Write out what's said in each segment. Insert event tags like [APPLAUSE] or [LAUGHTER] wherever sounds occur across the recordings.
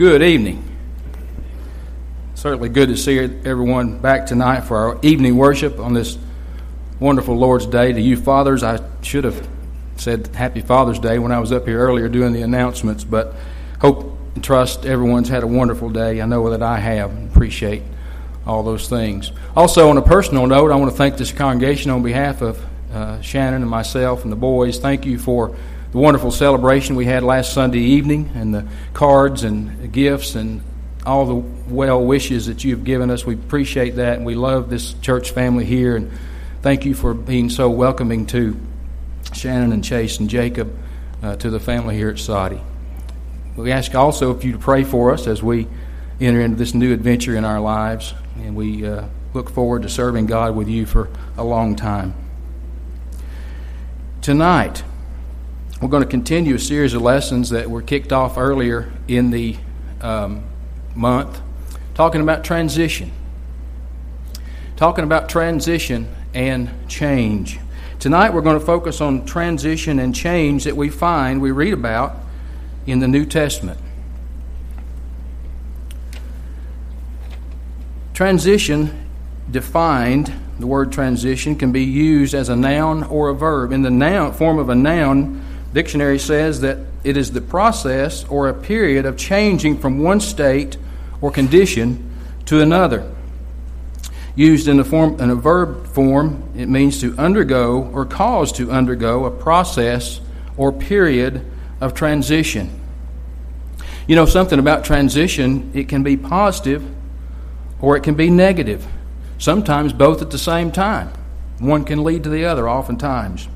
Good evening. Certainly good to see everyone back tonight for our evening worship on this wonderful Lord's Day. To you fathers, I should have said Happy Father's Day when I was up here earlier doing the announcements, but hope and trust everyone's had a wonderful day. I know that I have. Appreciate all those things. Also, on a personal note, I want to thank this congregation on behalf of uh, Shannon and myself and the boys. Thank you for the wonderful celebration we had last Sunday evening and the cards and gifts and all the well wishes that you've given us. We appreciate that and we love this church family here and thank you for being so welcoming to Shannon and Chase and Jacob uh, to the family here at Saudi. We ask also if you to pray for us as we enter into this new adventure in our lives and we uh, look forward to serving God with you for a long time. Tonight, we're going to continue a series of lessons that were kicked off earlier in the um, month, talking about transition. Talking about transition and change. Tonight we're going to focus on transition and change that we find, we read about in the New Testament. Transition defined, the word transition can be used as a noun or a verb. In the noun form of a noun, Dictionary says that it is the process or a period of changing from one state or condition to another. Used in a form in a verb form, it means to undergo or cause to undergo a process or period of transition. You know something about transition, it can be positive or it can be negative. Sometimes both at the same time. One can lead to the other oftentimes.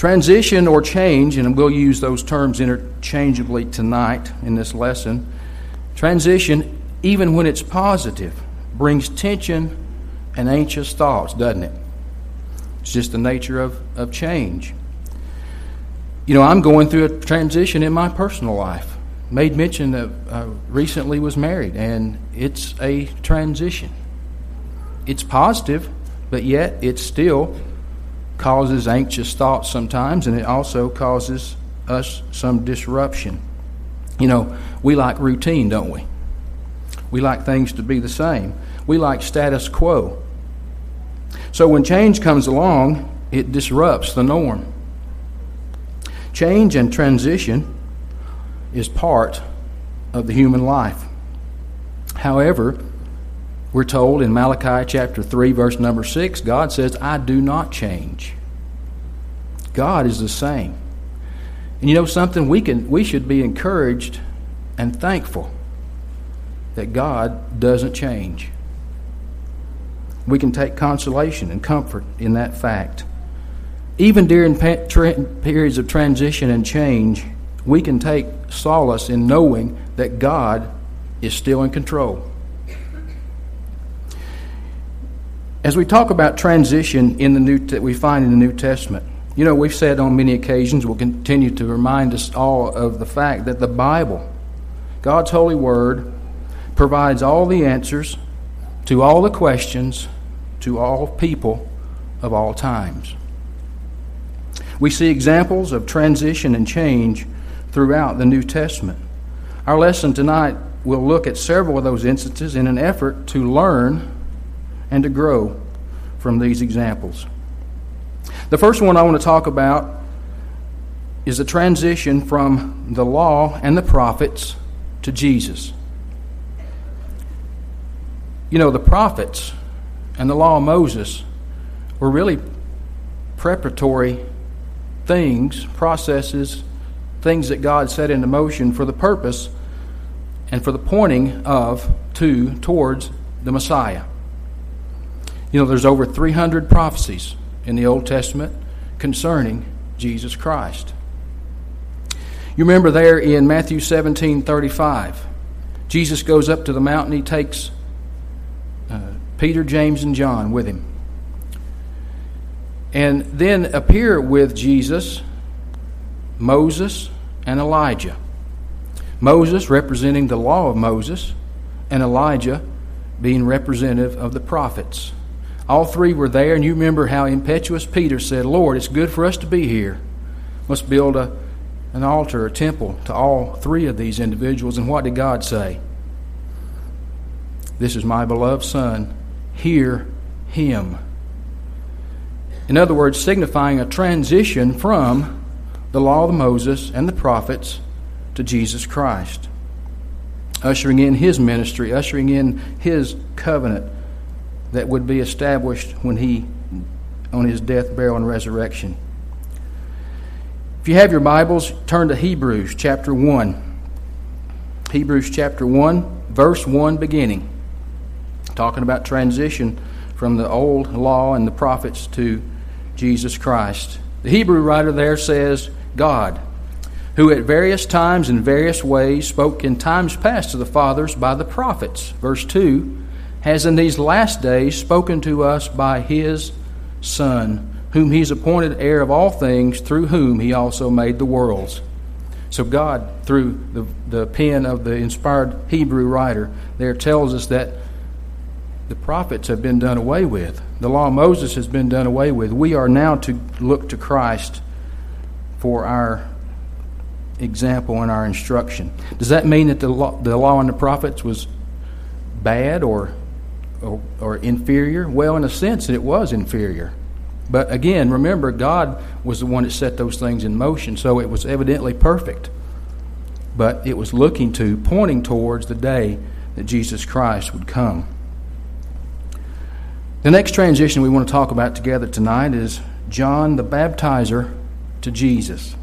Transition or change, and we'll use those terms interchangeably tonight in this lesson. Transition, even when it's positive, brings tension and anxious thoughts, doesn't it? It's just the nature of, of change. You know, I'm going through a transition in my personal life. Made mention that I recently was married, and it's a transition. It's positive, but yet it's still causes anxious thoughts sometimes, and it also causes us some disruption. You know, we like routine, don't we? We like things to be the same. We like status quo. So when change comes along, it disrupts the norm. Change and transition is part of the human life. However, we're told in Malachi chapter 3, verse number 6, God says, I do not change. God is the same. And you know something? We, can, we should be encouraged and thankful that God doesn't change. We can take consolation and comfort in that fact. Even during periods of transition and change, we can take solace in knowing that God is still in control. As we talk about transition in the New that we find in the New Testament, you know, we've said on many occasions, we'll continue to remind us all of the fact that the Bible, God's holy word, provides all the answers to all the questions to all people of all times. We see examples of transition and change throughout the New Testament. Our lesson tonight will look at several of those instances in an effort to learn and to grow from these examples. The first one I want to talk about is the transition from the law and the prophets to Jesus. You know, the prophets and the law of Moses were really preparatory things, processes, things that God set into motion for the purpose and for the pointing of to towards the Messiah. You know, there's over 300 prophecies in the Old Testament concerning Jesus Christ. You remember there in Matthew 17 35, Jesus goes up to the mountain. He takes uh, Peter, James, and John with him. And then appear with Jesus Moses and Elijah. Moses representing the law of Moses, and Elijah being representative of the prophets. All three were there, and you remember how impetuous Peter said, Lord, it's good for us to be here. Let's build a an altar, a temple to all three of these individuals. And what did God say? This is my beloved Son. Hear him. In other words, signifying a transition from the law of Moses and the prophets to Jesus Christ, ushering in his ministry, ushering in his covenant that would be established when he, on his death, burial, and resurrection. If you have your Bibles, turn to Hebrews chapter 1. Hebrews chapter 1, verse 1 beginning. Talking about transition from the old law and the prophets to Jesus Christ. The Hebrew writer there says, God, who at various times and various ways spoke in times past to the fathers by the prophets. Verse 2 has in these last days spoken to us by his Son whom he's appointed heir of all things, through whom he also made the worlds. So, God, through the, the pen of the inspired Hebrew writer, there tells us that the prophets have been done away with. The law of Moses has been done away with. We are now to look to Christ for our example and our instruction. Does that mean that the law, the law and the prophets was bad or, or, or inferior? Well, in a sense, it was inferior. But again, remember, God was the one that set those things in motion, so it was evidently perfect. But it was looking to, pointing towards the day that Jesus Christ would come. The next transition we want to talk about together tonight is John the Baptizer to Jesus.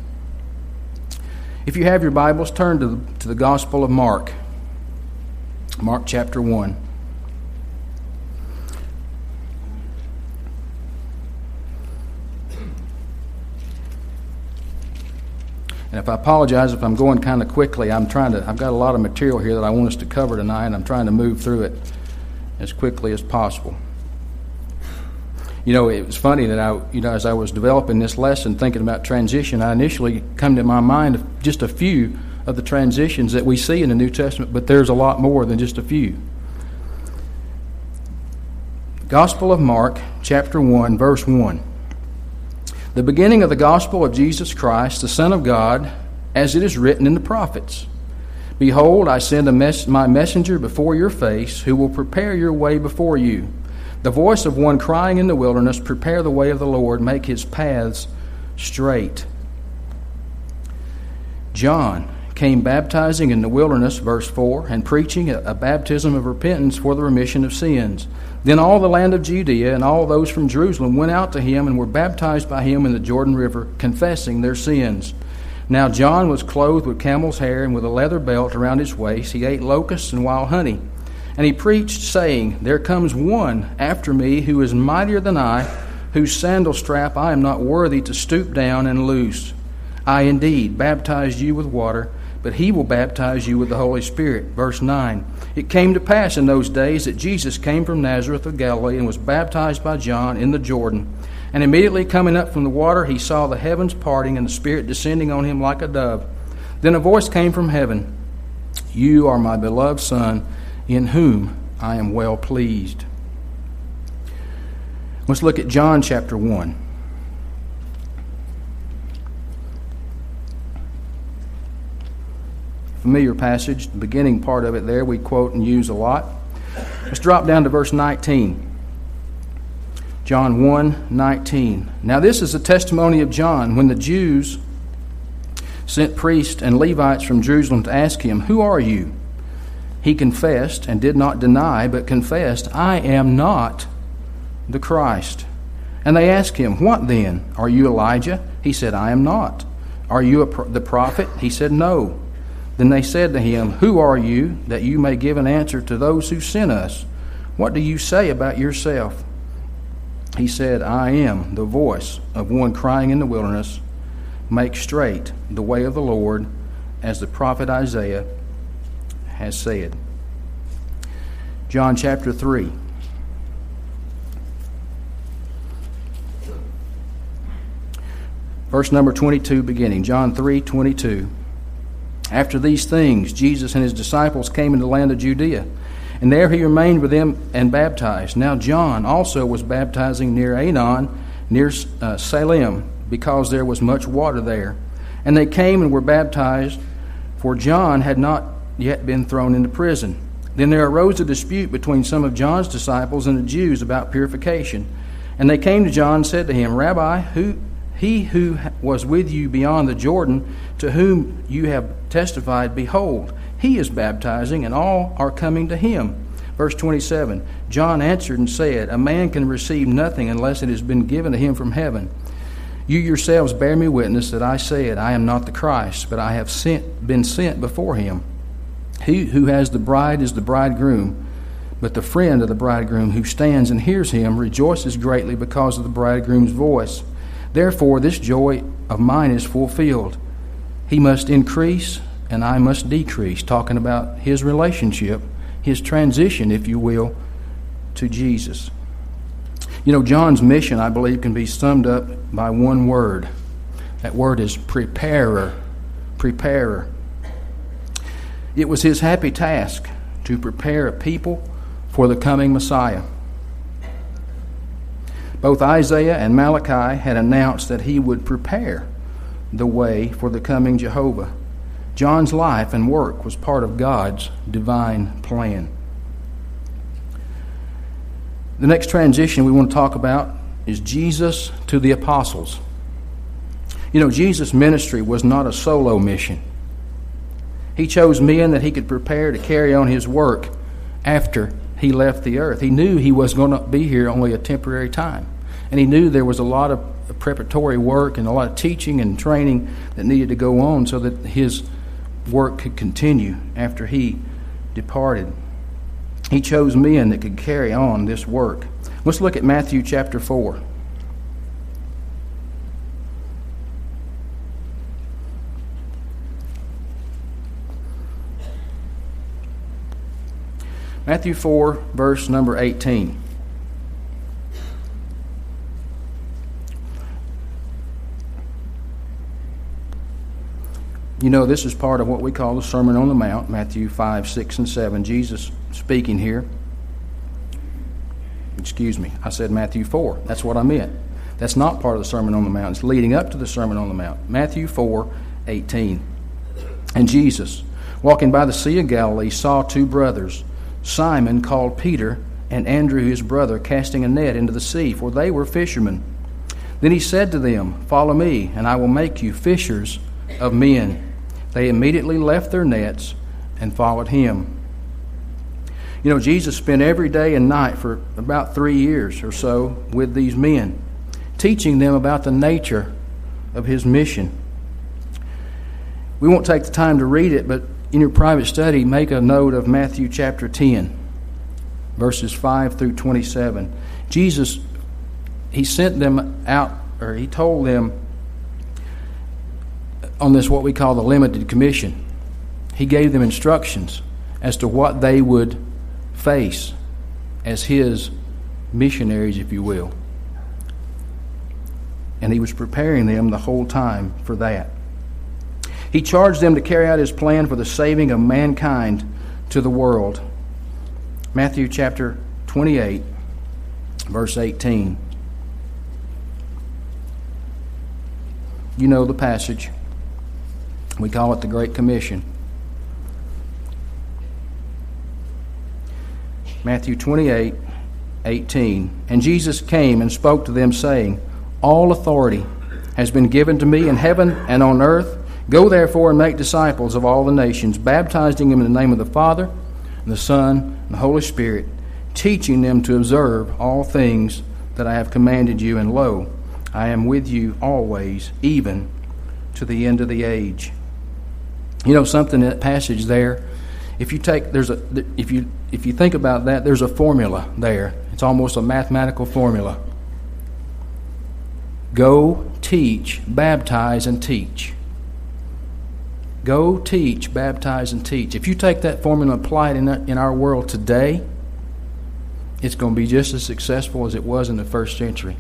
If you have your Bibles, turn to the, to the Gospel of Mark, Mark chapter 1. And if I apologize if I'm going kind of quickly, I'm trying to, I've got a lot of material here that I want us to cover tonight, and I'm trying to move through it as quickly as possible. You know, it was funny that I, you know, as I was developing this lesson, thinking about transition, I initially come to my mind just a few of the transitions that we see in the New Testament, but there's a lot more than just a few. Gospel of Mark, chapter 1, verse 1 the beginning of the gospel of Jesus Christ, the Son of God, as it is written in the prophets. Behold, I send mes- my messenger before your face, who will prepare your way before you. The voice of one crying in the wilderness, Prepare the way of the Lord, make his paths straight. John came baptizing in the wilderness, verse 4, and preaching a, baptism of repentance for the remission of sins. Then all the land of Judea and all those from Jerusalem went out to him and were baptized by him in the Jordan River, confessing their sins. Now John was clothed with camel's hair and with a leather belt around his waist. He ate locusts and wild honey. And he preached, saying, There comes one after me who is mightier than I, whose sandal strap I am not worthy to stoop down and loose. I indeed baptized you with water but he will baptize you with the Holy Spirit. Verse 9 It came to pass in those days that Jesus came from Nazareth of Galilee and was baptized by John in the Jordan. And immediately coming up from the water, he saw the heavens parting and the Spirit descending on him like a dove. Then a voice came from heaven You are my beloved Son, in whom I am well pleased. Let's look at John chapter 1. Familiar passage, the beginning part of it there, we quote and use a lot. Let's drop down to verse 19. John 1 19. Now, this is a testimony of John when the Jews sent priests and Levites from Jerusalem to ask him, Who are you? He confessed and did not deny, but confessed, I am not the Christ. And they asked him, What then? Are you Elijah? He said, I am not. Are you pro- the prophet? He said, No. Then they said to him, Who are you, that you may give an answer to those who sent us? What do you say about yourself? He said, I am the voice of one crying in the wilderness, Make straight the way of the Lord, as the prophet Isaiah has said. John chapter 3. Verse number 22 beginning. John 3 22. After these things, Jesus and his disciples came into the land of Judea, and there he remained with them and baptized. Now John also was baptizing near Aenon, near uh, Salem, because there was much water there. And they came and were baptized, for John had not yet been thrown into prison. Then there arose a dispute between some of John's disciples and the Jews about purification. And they came to John and said to him, Rabbi, who, he who was with you beyond the Jordan, to whom you have testified, behold, he is baptizing, and all are coming to him. Verse 27 John answered and said, A man can receive nothing unless it has been given to him from heaven. You yourselves bear me witness that I said, I am not the Christ, but I have sent, been sent before him. He who has the bride is the bridegroom, but the friend of the bridegroom who stands and hears him rejoices greatly because of the bridegroom's voice. Therefore, this joy of mine is fulfilled. He must increase, and I must decrease, talking about his relationship, his transition, if you will, to Jesus. You know, John's mission, I believe, can be summed up by one word. That word is preparer. Preparer. It was his happy task to prepare a people for the coming Messiah. Both Isaiah and Malachi had announced that he would prepare the way for the coming Jehovah. John's life and work was part of God's divine plan. The next transition we want to talk about is Jesus to the apostles. You know, Jesus' ministry was not a solo mission. He chose men that he could prepare to carry on his work after he left the earth. He knew he was going to be here only a temporary time. And he knew there was a lot of preparatory work and a lot of teaching and training that needed to go on so that his work could continue after he departed. He chose men that could carry on this work. Let's look at Matthew chapter 4. Matthew 4, verse number 18. You know, this is part of what we call the Sermon on the Mount, Matthew 5, 6, and 7. Jesus speaking here. Excuse me, I said Matthew 4. That's what I meant. That's not part of the Sermon on the Mount. It's leading up to the Sermon on the Mount. Matthew 4, 18. And Jesus, walking by the Sea of Galilee, saw two brothers Simon, called Peter, and Andrew, his brother, casting a net into the sea, for they were fishermen. Then he said to them, Follow me, and I will make you fishers of men. They immediately left their nets and followed him. You know, Jesus spent every day and night for about three years or so with these men, teaching them about the nature of his mission. We won't take the time to read it, but in your private study, make a note of Matthew chapter 10, verses 5 through 27. Jesus, he sent them out, or he told them on this, what we call the limited commission. He gave them instructions as to what they would face as his missionaries, if you will. And he was preparing them the whole time for that. He charged them to carry out his plan for the saving of mankind to the world. Matthew chapter 28, verse 18. You know the passage. We call it the Great Commission. Matthew 28, 18. And Jesus came and spoke to them, saying, All authority has been given to me in heaven and on earth. Go therefore and make disciples of all the nations, baptizing them in the name of the Father, and the Son, and the Holy Spirit, teaching them to observe all things that I have commanded you. And lo, I am with you always, even to the end of the age. You know something in that passage there. If you take there's a if you if you think about that, there's a formula there. It's almost a mathematical formula. Go teach, baptize, and teach. Go teach, baptize, and teach. If you take that formula and apply it in, in our world today, it's going to be just as successful as it was in the first century.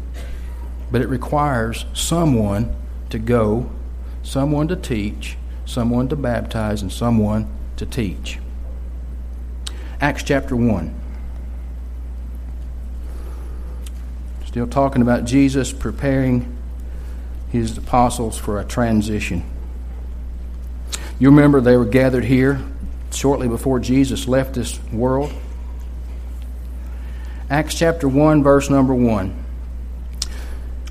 But it requires someone to go, someone to teach, someone to baptize, and someone to teach. Acts chapter 1. Still talking about Jesus preparing his apostles for a transition. You remember they were gathered here shortly before Jesus left this world. Acts chapter 1, verse number 1.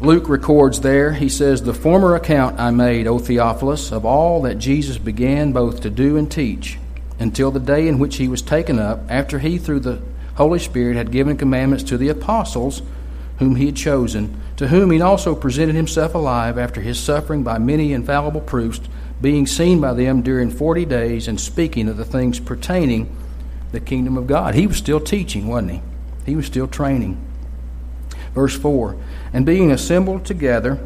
Luke records there, he says, The former account I made, O Theophilus, of all that Jesus began both to do and teach, until the day in which he was taken up, after he, through the Holy Spirit, had given commandments to the apostles whom he had chosen, to whom he also presented himself alive after his suffering by many infallible proofs, being seen by them during forty days, and speaking of the things pertaining the kingdom of God. He was still teaching, wasn't he? He was still training. Verse 4 And being assembled together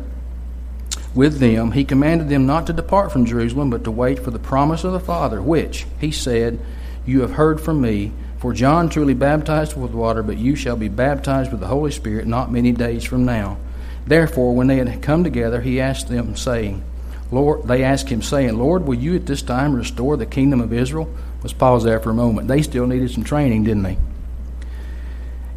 with them, he commanded them not to depart from Jerusalem, but to wait for the promise of the Father, which, he said, You have heard from me. For John truly baptized with water, but you shall be baptized with the Holy Spirit not many days from now. Therefore, when they had come together, he asked them, saying, Lord, they asked him, saying, Lord, will you at this time restore the kingdom of Israel? Let's pause there for a moment. They still needed some training, didn't they?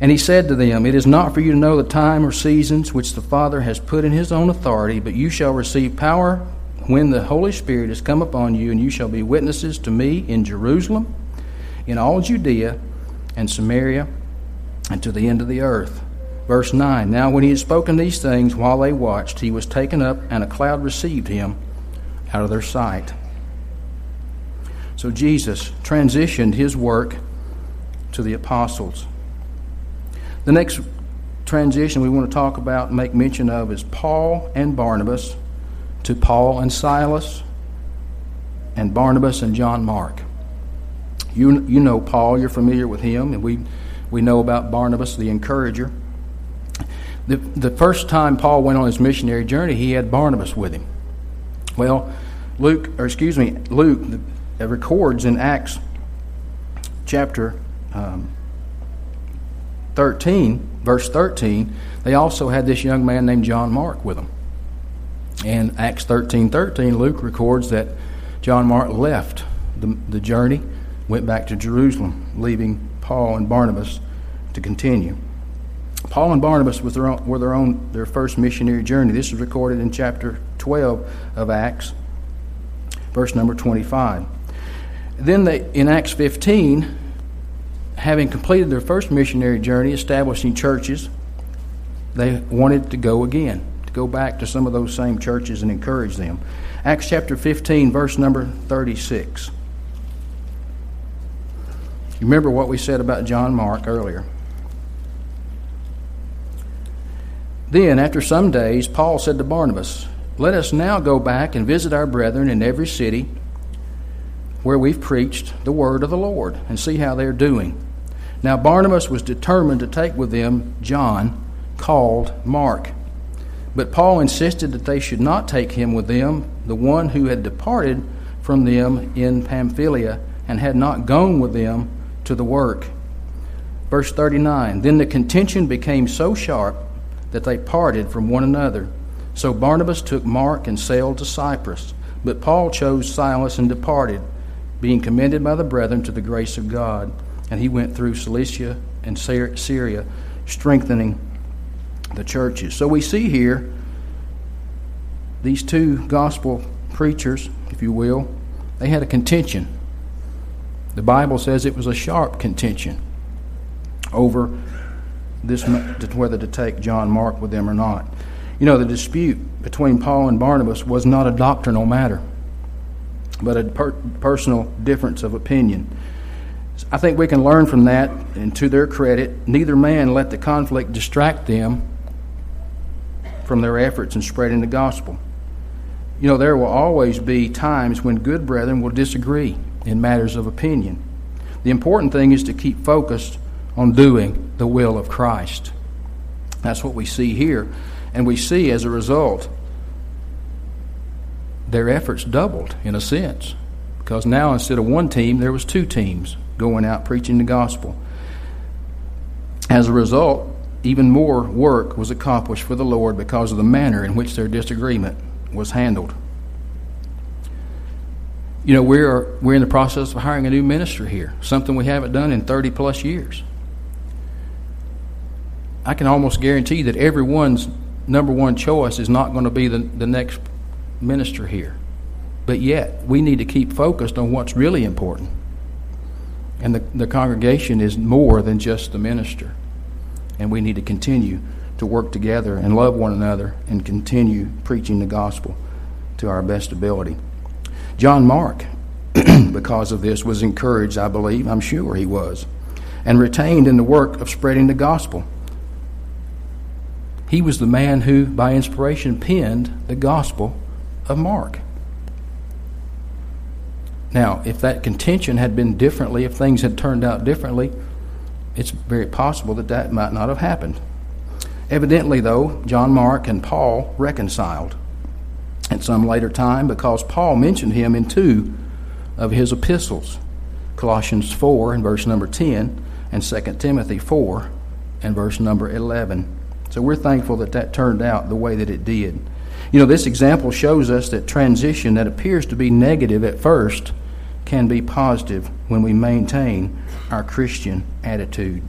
And he said to them, It is not for you to know the time or seasons which the Father has put in his own authority, but you shall receive power when the Holy Spirit has come upon you, and you shall be witnesses to me in Jerusalem, in all Judea and Samaria, and to the end of the earth. Verse 9 Now when he had spoken these things while they watched, he was taken up, and a cloud received him out of their sight. So Jesus transitioned his work to the apostles. The next transition we want to talk about and make mention of is Paul and Barnabas to Paul and Silas and Barnabas and John Mark. You, you know Paul, you're familiar with him, and we, we know about Barnabas, the encourager. The, the first time Paul went on his missionary journey, he had Barnabas with him. Well, Luke, or excuse me, Luke records in Acts chapter um, 13, verse 13, they also had this young man named John Mark with them. And Acts 13 13, Luke records that John Mark left the, the journey, went back to Jerusalem, leaving Paul and Barnabas to continue. Paul and Barnabas were their own, were their, own, their first missionary journey. This is recorded in chapter 12 of Acts, verse number 25. Then they, in Acts 15, having completed their first missionary journey, establishing churches, they wanted to go again, to go back to some of those same churches and encourage them. Acts chapter 15, verse number 36. You remember what we said about John Mark earlier. Then, after some days, Paul said to Barnabas, Let us now go back and visit our brethren in every city where we've preached the word of the Lord and see how they're doing. Now, Barnabas was determined to take with them John, called Mark. But Paul insisted that they should not take him with them, the one who had departed from them in Pamphylia and had not gone with them to the work. Verse 39 Then the contention became so sharp that they parted from one another. So Barnabas took Mark and sailed to Cyprus. But Paul chose Silas and departed being commended by the brethren to the grace of God. And he went through Cilicia and Syria, strengthening the churches. So we see here these two gospel preachers, if you will, they had a contention. The Bible says it was a sharp contention over this whether to take John Mark with them or not. You know, the dispute between Paul and Barnabas was not a doctrinal matter but a per- personal difference of opinion. I think we can learn from that, and to their credit, neither man let the conflict distract them from their efforts in spreading the gospel. You know, there will always be times when good brethren will disagree in matters of opinion. The important thing is to keep focused on doing the will of Christ. That's what we see here. And we see as a result their efforts doubled in a sense because now instead of one team there was two teams going out preaching the gospel as a result even more work was accomplished for the lord because of the manner in which their disagreement was handled you know we're we're in the process of hiring a new minister here something we haven't done in 30 plus years i can almost guarantee that everyone's number one choice is not going to be the, the next minister here. But yet, we need to keep focused on what's really important. And the, the congregation is more than just the minister. And we need to continue to work together and love one another and continue preaching the gospel to our best ability. John Mark, [CLEARS THROAT] because of this, was encouraged, I believe, I'm sure he was, and retained in the work of spreading the gospel. He was the man who, by inspiration, penned the gospel of Mark. Now, if that contention had been differently, if things had turned out differently, it's very possible that that might not have happened. Evidently, though, John Mark and Paul reconciled at some later time because Paul mentioned him in two of his epistles Colossians 4 and verse number 10, and 2 Timothy 4 and verse number 11. So we're thankful that that turned out the way that it did. You know, this example shows us that transition that appears to be negative at first can be positive when we maintain our Christian attitude.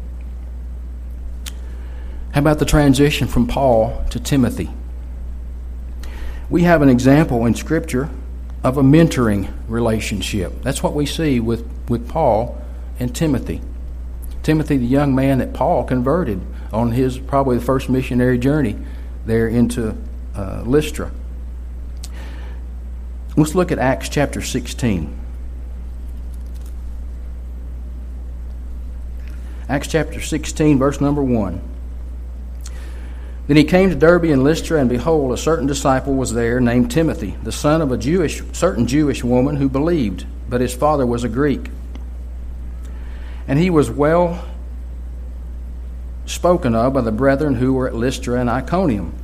How about the transition from Paul to Timothy? We have an example in Scripture of a mentoring relationship. That's what we see with, with Paul and Timothy. Timothy, the young man that Paul converted on his probably the first missionary journey there into uh, Lystra. Let's look at Acts chapter 16. Acts chapter 16, verse number 1. Then he came to Derbe and Lystra, and behold, a certain disciple was there named Timothy, the son of a Jewish, certain Jewish woman who believed, but his father was a Greek. And he was well spoken of by the brethren who were at Lystra and Iconium.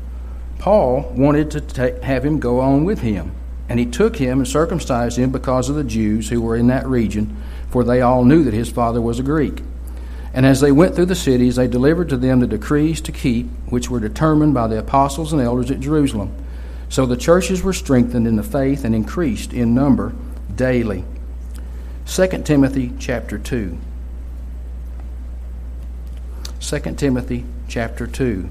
Paul wanted to take, have him go on with him, and he took him and circumcised him because of the Jews who were in that region, for they all knew that his father was a Greek. And as they went through the cities, they delivered to them the decrees to keep, which were determined by the apostles and elders at Jerusalem. So the churches were strengthened in the faith and increased in number daily. 2 Timothy chapter 2. 2 Timothy chapter 2.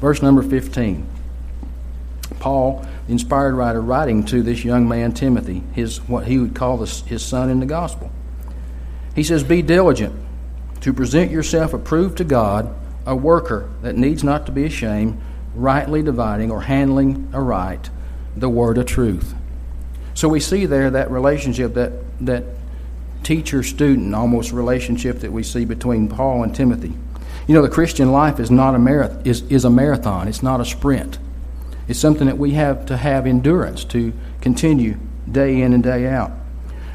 Verse number 15. Paul inspired writer writing to this young man Timothy, his what he would call this, his son in the gospel. He says, "Be diligent to present yourself approved to God, a worker that needs not to be ashamed, rightly dividing or handling aright the word of truth." So we see there that relationship that that teacher student almost relationship that we see between Paul and Timothy. You know, the Christian life is not a marathon, is, is a marathon. It's not a sprint. It's something that we have to have endurance to continue day in and day out.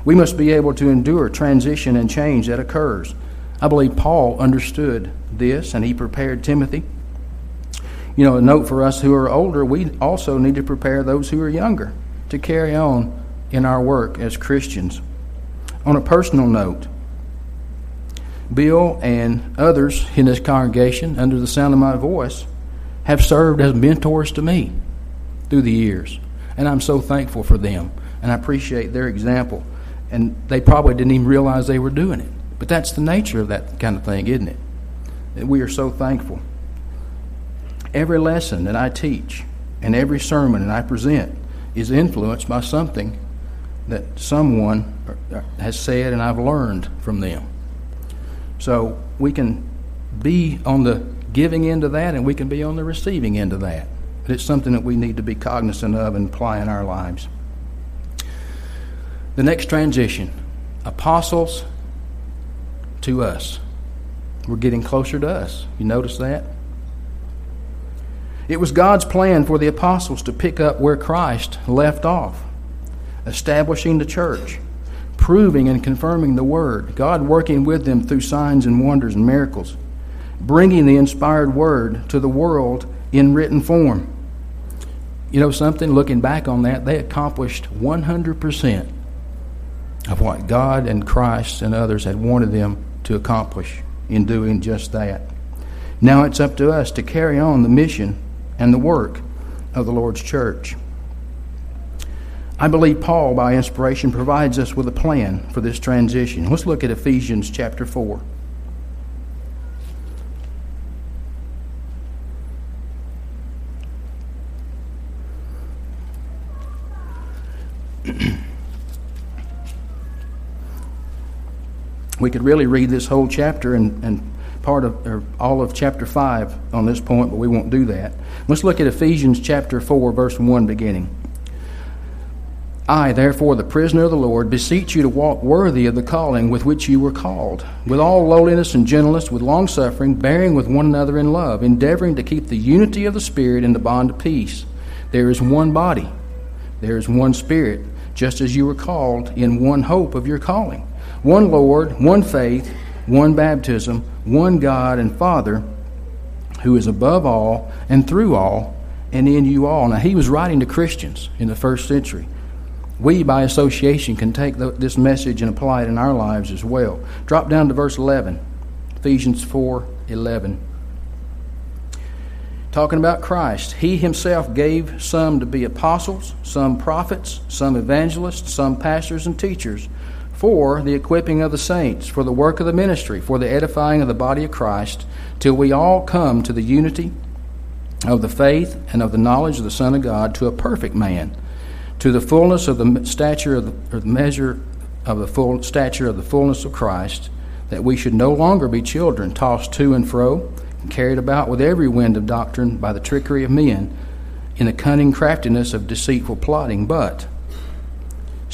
We must be able to endure transition and change that occurs. I believe Paul understood this and he prepared Timothy. You know, a note for us who are older, we also need to prepare those who are younger to carry on in our work as Christians. On a personal note, Bill and others in this congregation, under the sound of my voice, have served as mentors to me through the years. And I'm so thankful for them. And I appreciate their example. And they probably didn't even realize they were doing it. But that's the nature of that kind of thing, isn't it? That we are so thankful. Every lesson that I teach and every sermon that I present is influenced by something that someone has said and I've learned from them. So we can be on the giving end of that and we can be on the receiving end of that. But it's something that we need to be cognizant of and apply in our lives. The next transition apostles to us. We're getting closer to us. You notice that? It was God's plan for the apostles to pick up where Christ left off, establishing the church, proving and confirming the word, God working with them through signs and wonders and miracles, bringing the inspired word to the world in written form. You know something? Looking back on that, they accomplished 100% of what God and Christ and others had wanted them to accomplish in doing just that. Now it's up to us to carry on the mission and the work of the Lord's church. I believe Paul, by inspiration, provides us with a plan for this transition. Let's look at Ephesians chapter 4. We could really read this whole chapter and, and part of or all of chapter 5 on this point, but we won't do that. Let's look at Ephesians chapter 4, verse 1 beginning. I, therefore, the prisoner of the Lord, beseech you to walk worthy of the calling with which you were called, with all lowliness and gentleness, with long suffering, bearing with one another in love, endeavoring to keep the unity of the Spirit in the bond of peace. There is one body, there is one Spirit, just as you were called in one hope of your calling, one Lord, one faith, one baptism, one God and Father, who is above all and through all and in you all. Now, he was writing to Christians in the first century we, by association, can take the, this message and apply it in our lives as well. Drop down to verse 11, Ephesians 4 11. Talking about Christ, He Himself gave some to be apostles, some prophets, some evangelists, some pastors and teachers, for the equipping of the saints, for the work of the ministry, for the edifying of the body of Christ, till we all come to the unity of the faith and of the knowledge of the Son of God, to a perfect man to the fullness of the stature of the, measure of the full stature of the fullness of Christ, that we should no longer be children tossed to and fro, and carried about with every wind of doctrine by the trickery of men, in the cunning craftiness of deceitful plotting, but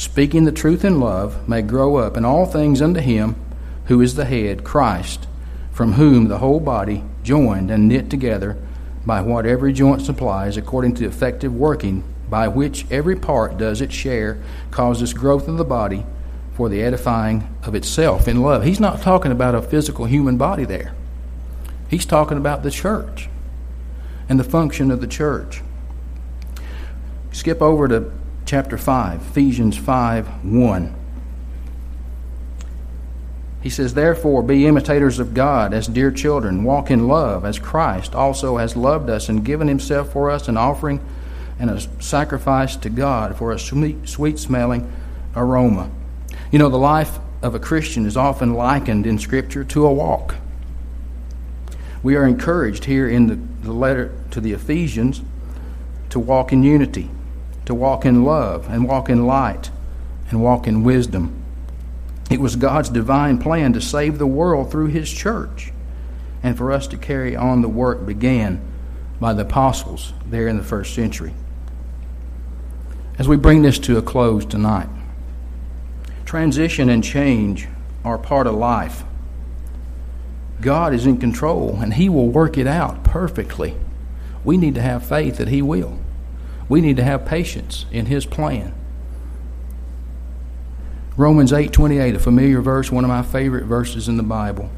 speaking the truth in love, may grow up in all things unto him who is the head, Christ, from whom the whole body, joined and knit together by what every joint supplies, according to effective working by which every part does its share, causes growth of the body for the edifying of itself in love. He's not talking about a physical human body there. He's talking about the church and the function of the church. Skip over to chapter 5, Ephesians 5 1. He says, Therefore, be imitators of God as dear children, walk in love as Christ also has loved us and given himself for us an offering and a sacrifice to God for a sweet smelling aroma. You know, the life of a Christian is often likened in Scripture to a walk. We are encouraged here in the, the letter to the Ephesians to walk in unity, to walk in love, and walk in light, and walk in wisdom. It was God's divine plan to save the world through His church and for us to carry on the work began by the apostles there in the first century. As we bring this to a close tonight, transition and change are part of life. God is in control and He will work it out perfectly. We need to have faith that He will. We need to have patience in His plan. Romans 8:28, a familiar verse, one of my favorite verses in the Bible.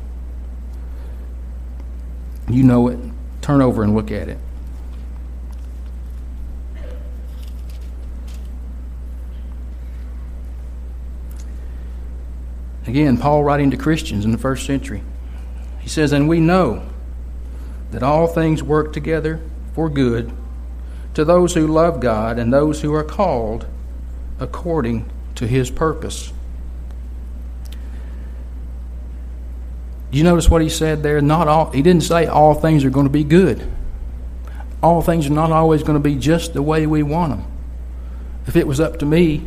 You know it. Turn over and look at it. Again, Paul writing to Christians in the first century. He says, And we know that all things work together for good to those who love God and those who are called according to his purpose. you notice what he said there? Not all he didn't say all things are going to be good. All things are not always going to be just the way we want them. If it was up to me,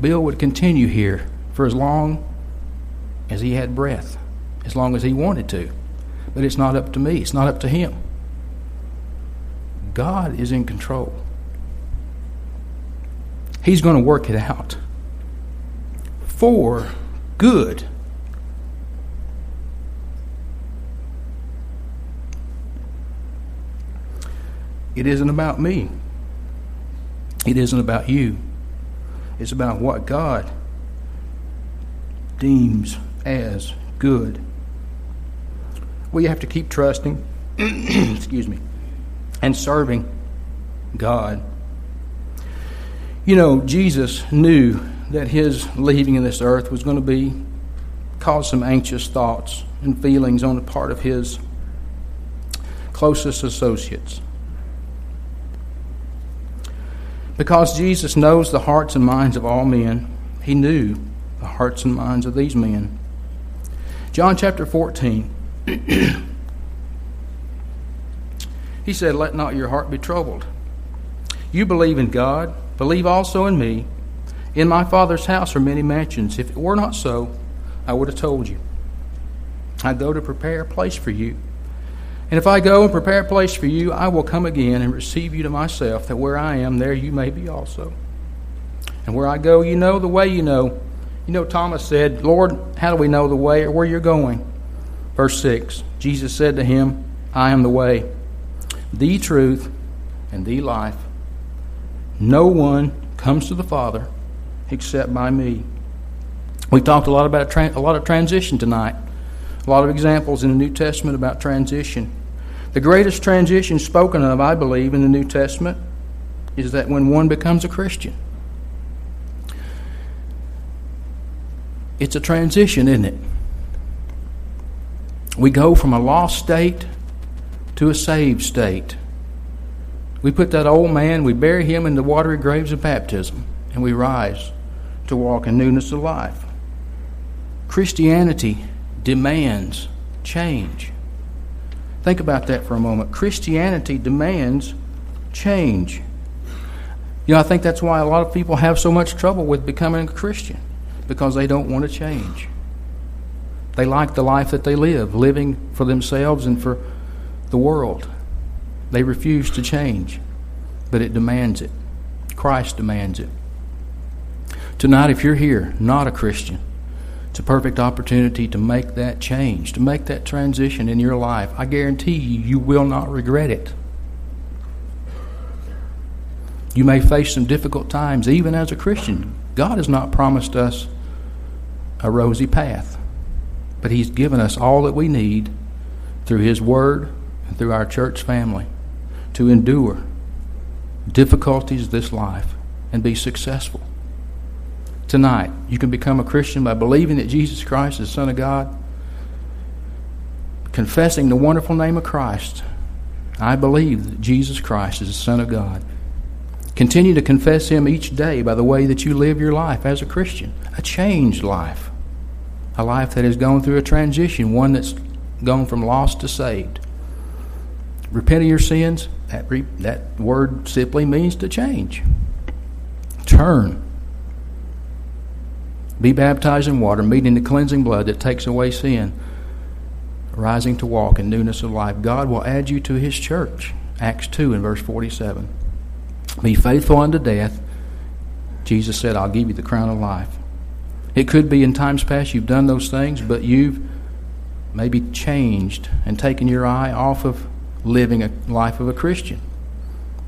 Bill would continue here for as long as he had breath, as long as he wanted to. But it's not up to me, it's not up to him. God is in control. He's going to work it out for good. It isn't about me. It isn't about you. It's about what God deems as good. We have to keep trusting, [CLEARS THROAT] excuse me, and serving God. You know, Jesus knew that his leaving in this earth was going to be cause some anxious thoughts and feelings on the part of his closest associates. Because Jesus knows the hearts and minds of all men, he knew the hearts and minds of these men. John chapter 14. [CLEARS THROAT] he said, Let not your heart be troubled. You believe in God, believe also in me. In my Father's house are many mansions. If it were not so, I would have told you. I go to prepare a place for you. And if I go and prepare a place for you, I will come again and receive you to myself, that where I am, there you may be also. And where I go, you know the way you know. You know, Thomas said, Lord, how do we know the way or where you're going? Verse 6 Jesus said to him, I am the way, the truth, and the life. No one comes to the Father except by me. We talked a lot about a, a lot of transition tonight. A lot of examples in the New Testament about transition. The greatest transition spoken of, I believe, in the New Testament is that when one becomes a Christian. It's a transition, isn't it? We go from a lost state to a saved state. We put that old man, we bury him in the watery graves of baptism, and we rise to walk in newness of life. Christianity demands change. Think about that for a moment. Christianity demands change. You know, I think that's why a lot of people have so much trouble with becoming a Christian because they don't want to change. They like the life that they live, living for themselves and for the world. They refuse to change, but it demands it. Christ demands it. Tonight, if you're here, not a Christian, it's a perfect opportunity to make that change, to make that transition in your life. I guarantee you, you will not regret it. You may face some difficult times, even as a Christian. God has not promised us a rosy path. But He's given us all that we need through His Word through our church family to endure difficulties of this life and be successful. Tonight, you can become a Christian by believing that Jesus Christ is the Son of God, confessing the wonderful name of Christ. I believe that Jesus Christ is the Son of God. Continue to confess Him each day by the way that you live your life as a Christian, a changed life a life that has gone through a transition, one that's gone from lost to saved. Repent of your sins, that, re, that word simply means to change. Turn. Be baptized in water, meeting the cleansing blood that takes away sin, rising to walk in newness of life. God will add you to His church. Acts 2 and verse 47. Be faithful unto death. Jesus said, I'll give you the crown of life. It could be in times past you've done those things, but you've maybe changed and taken your eye off of living a life of a Christian.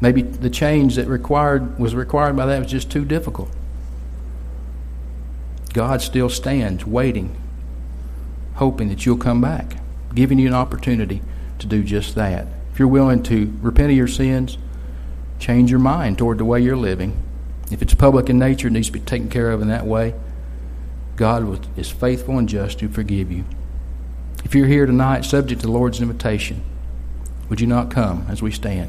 Maybe the change that required was required by that was just too difficult. God still stands waiting, hoping that you'll come back, giving you an opportunity to do just that. If you're willing to repent of your sins, change your mind toward the way you're living. If it's public in nature, it needs to be taken care of in that way. God is faithful and just to forgive you. If you're here tonight subject to the Lord's invitation, would you not come as we stand?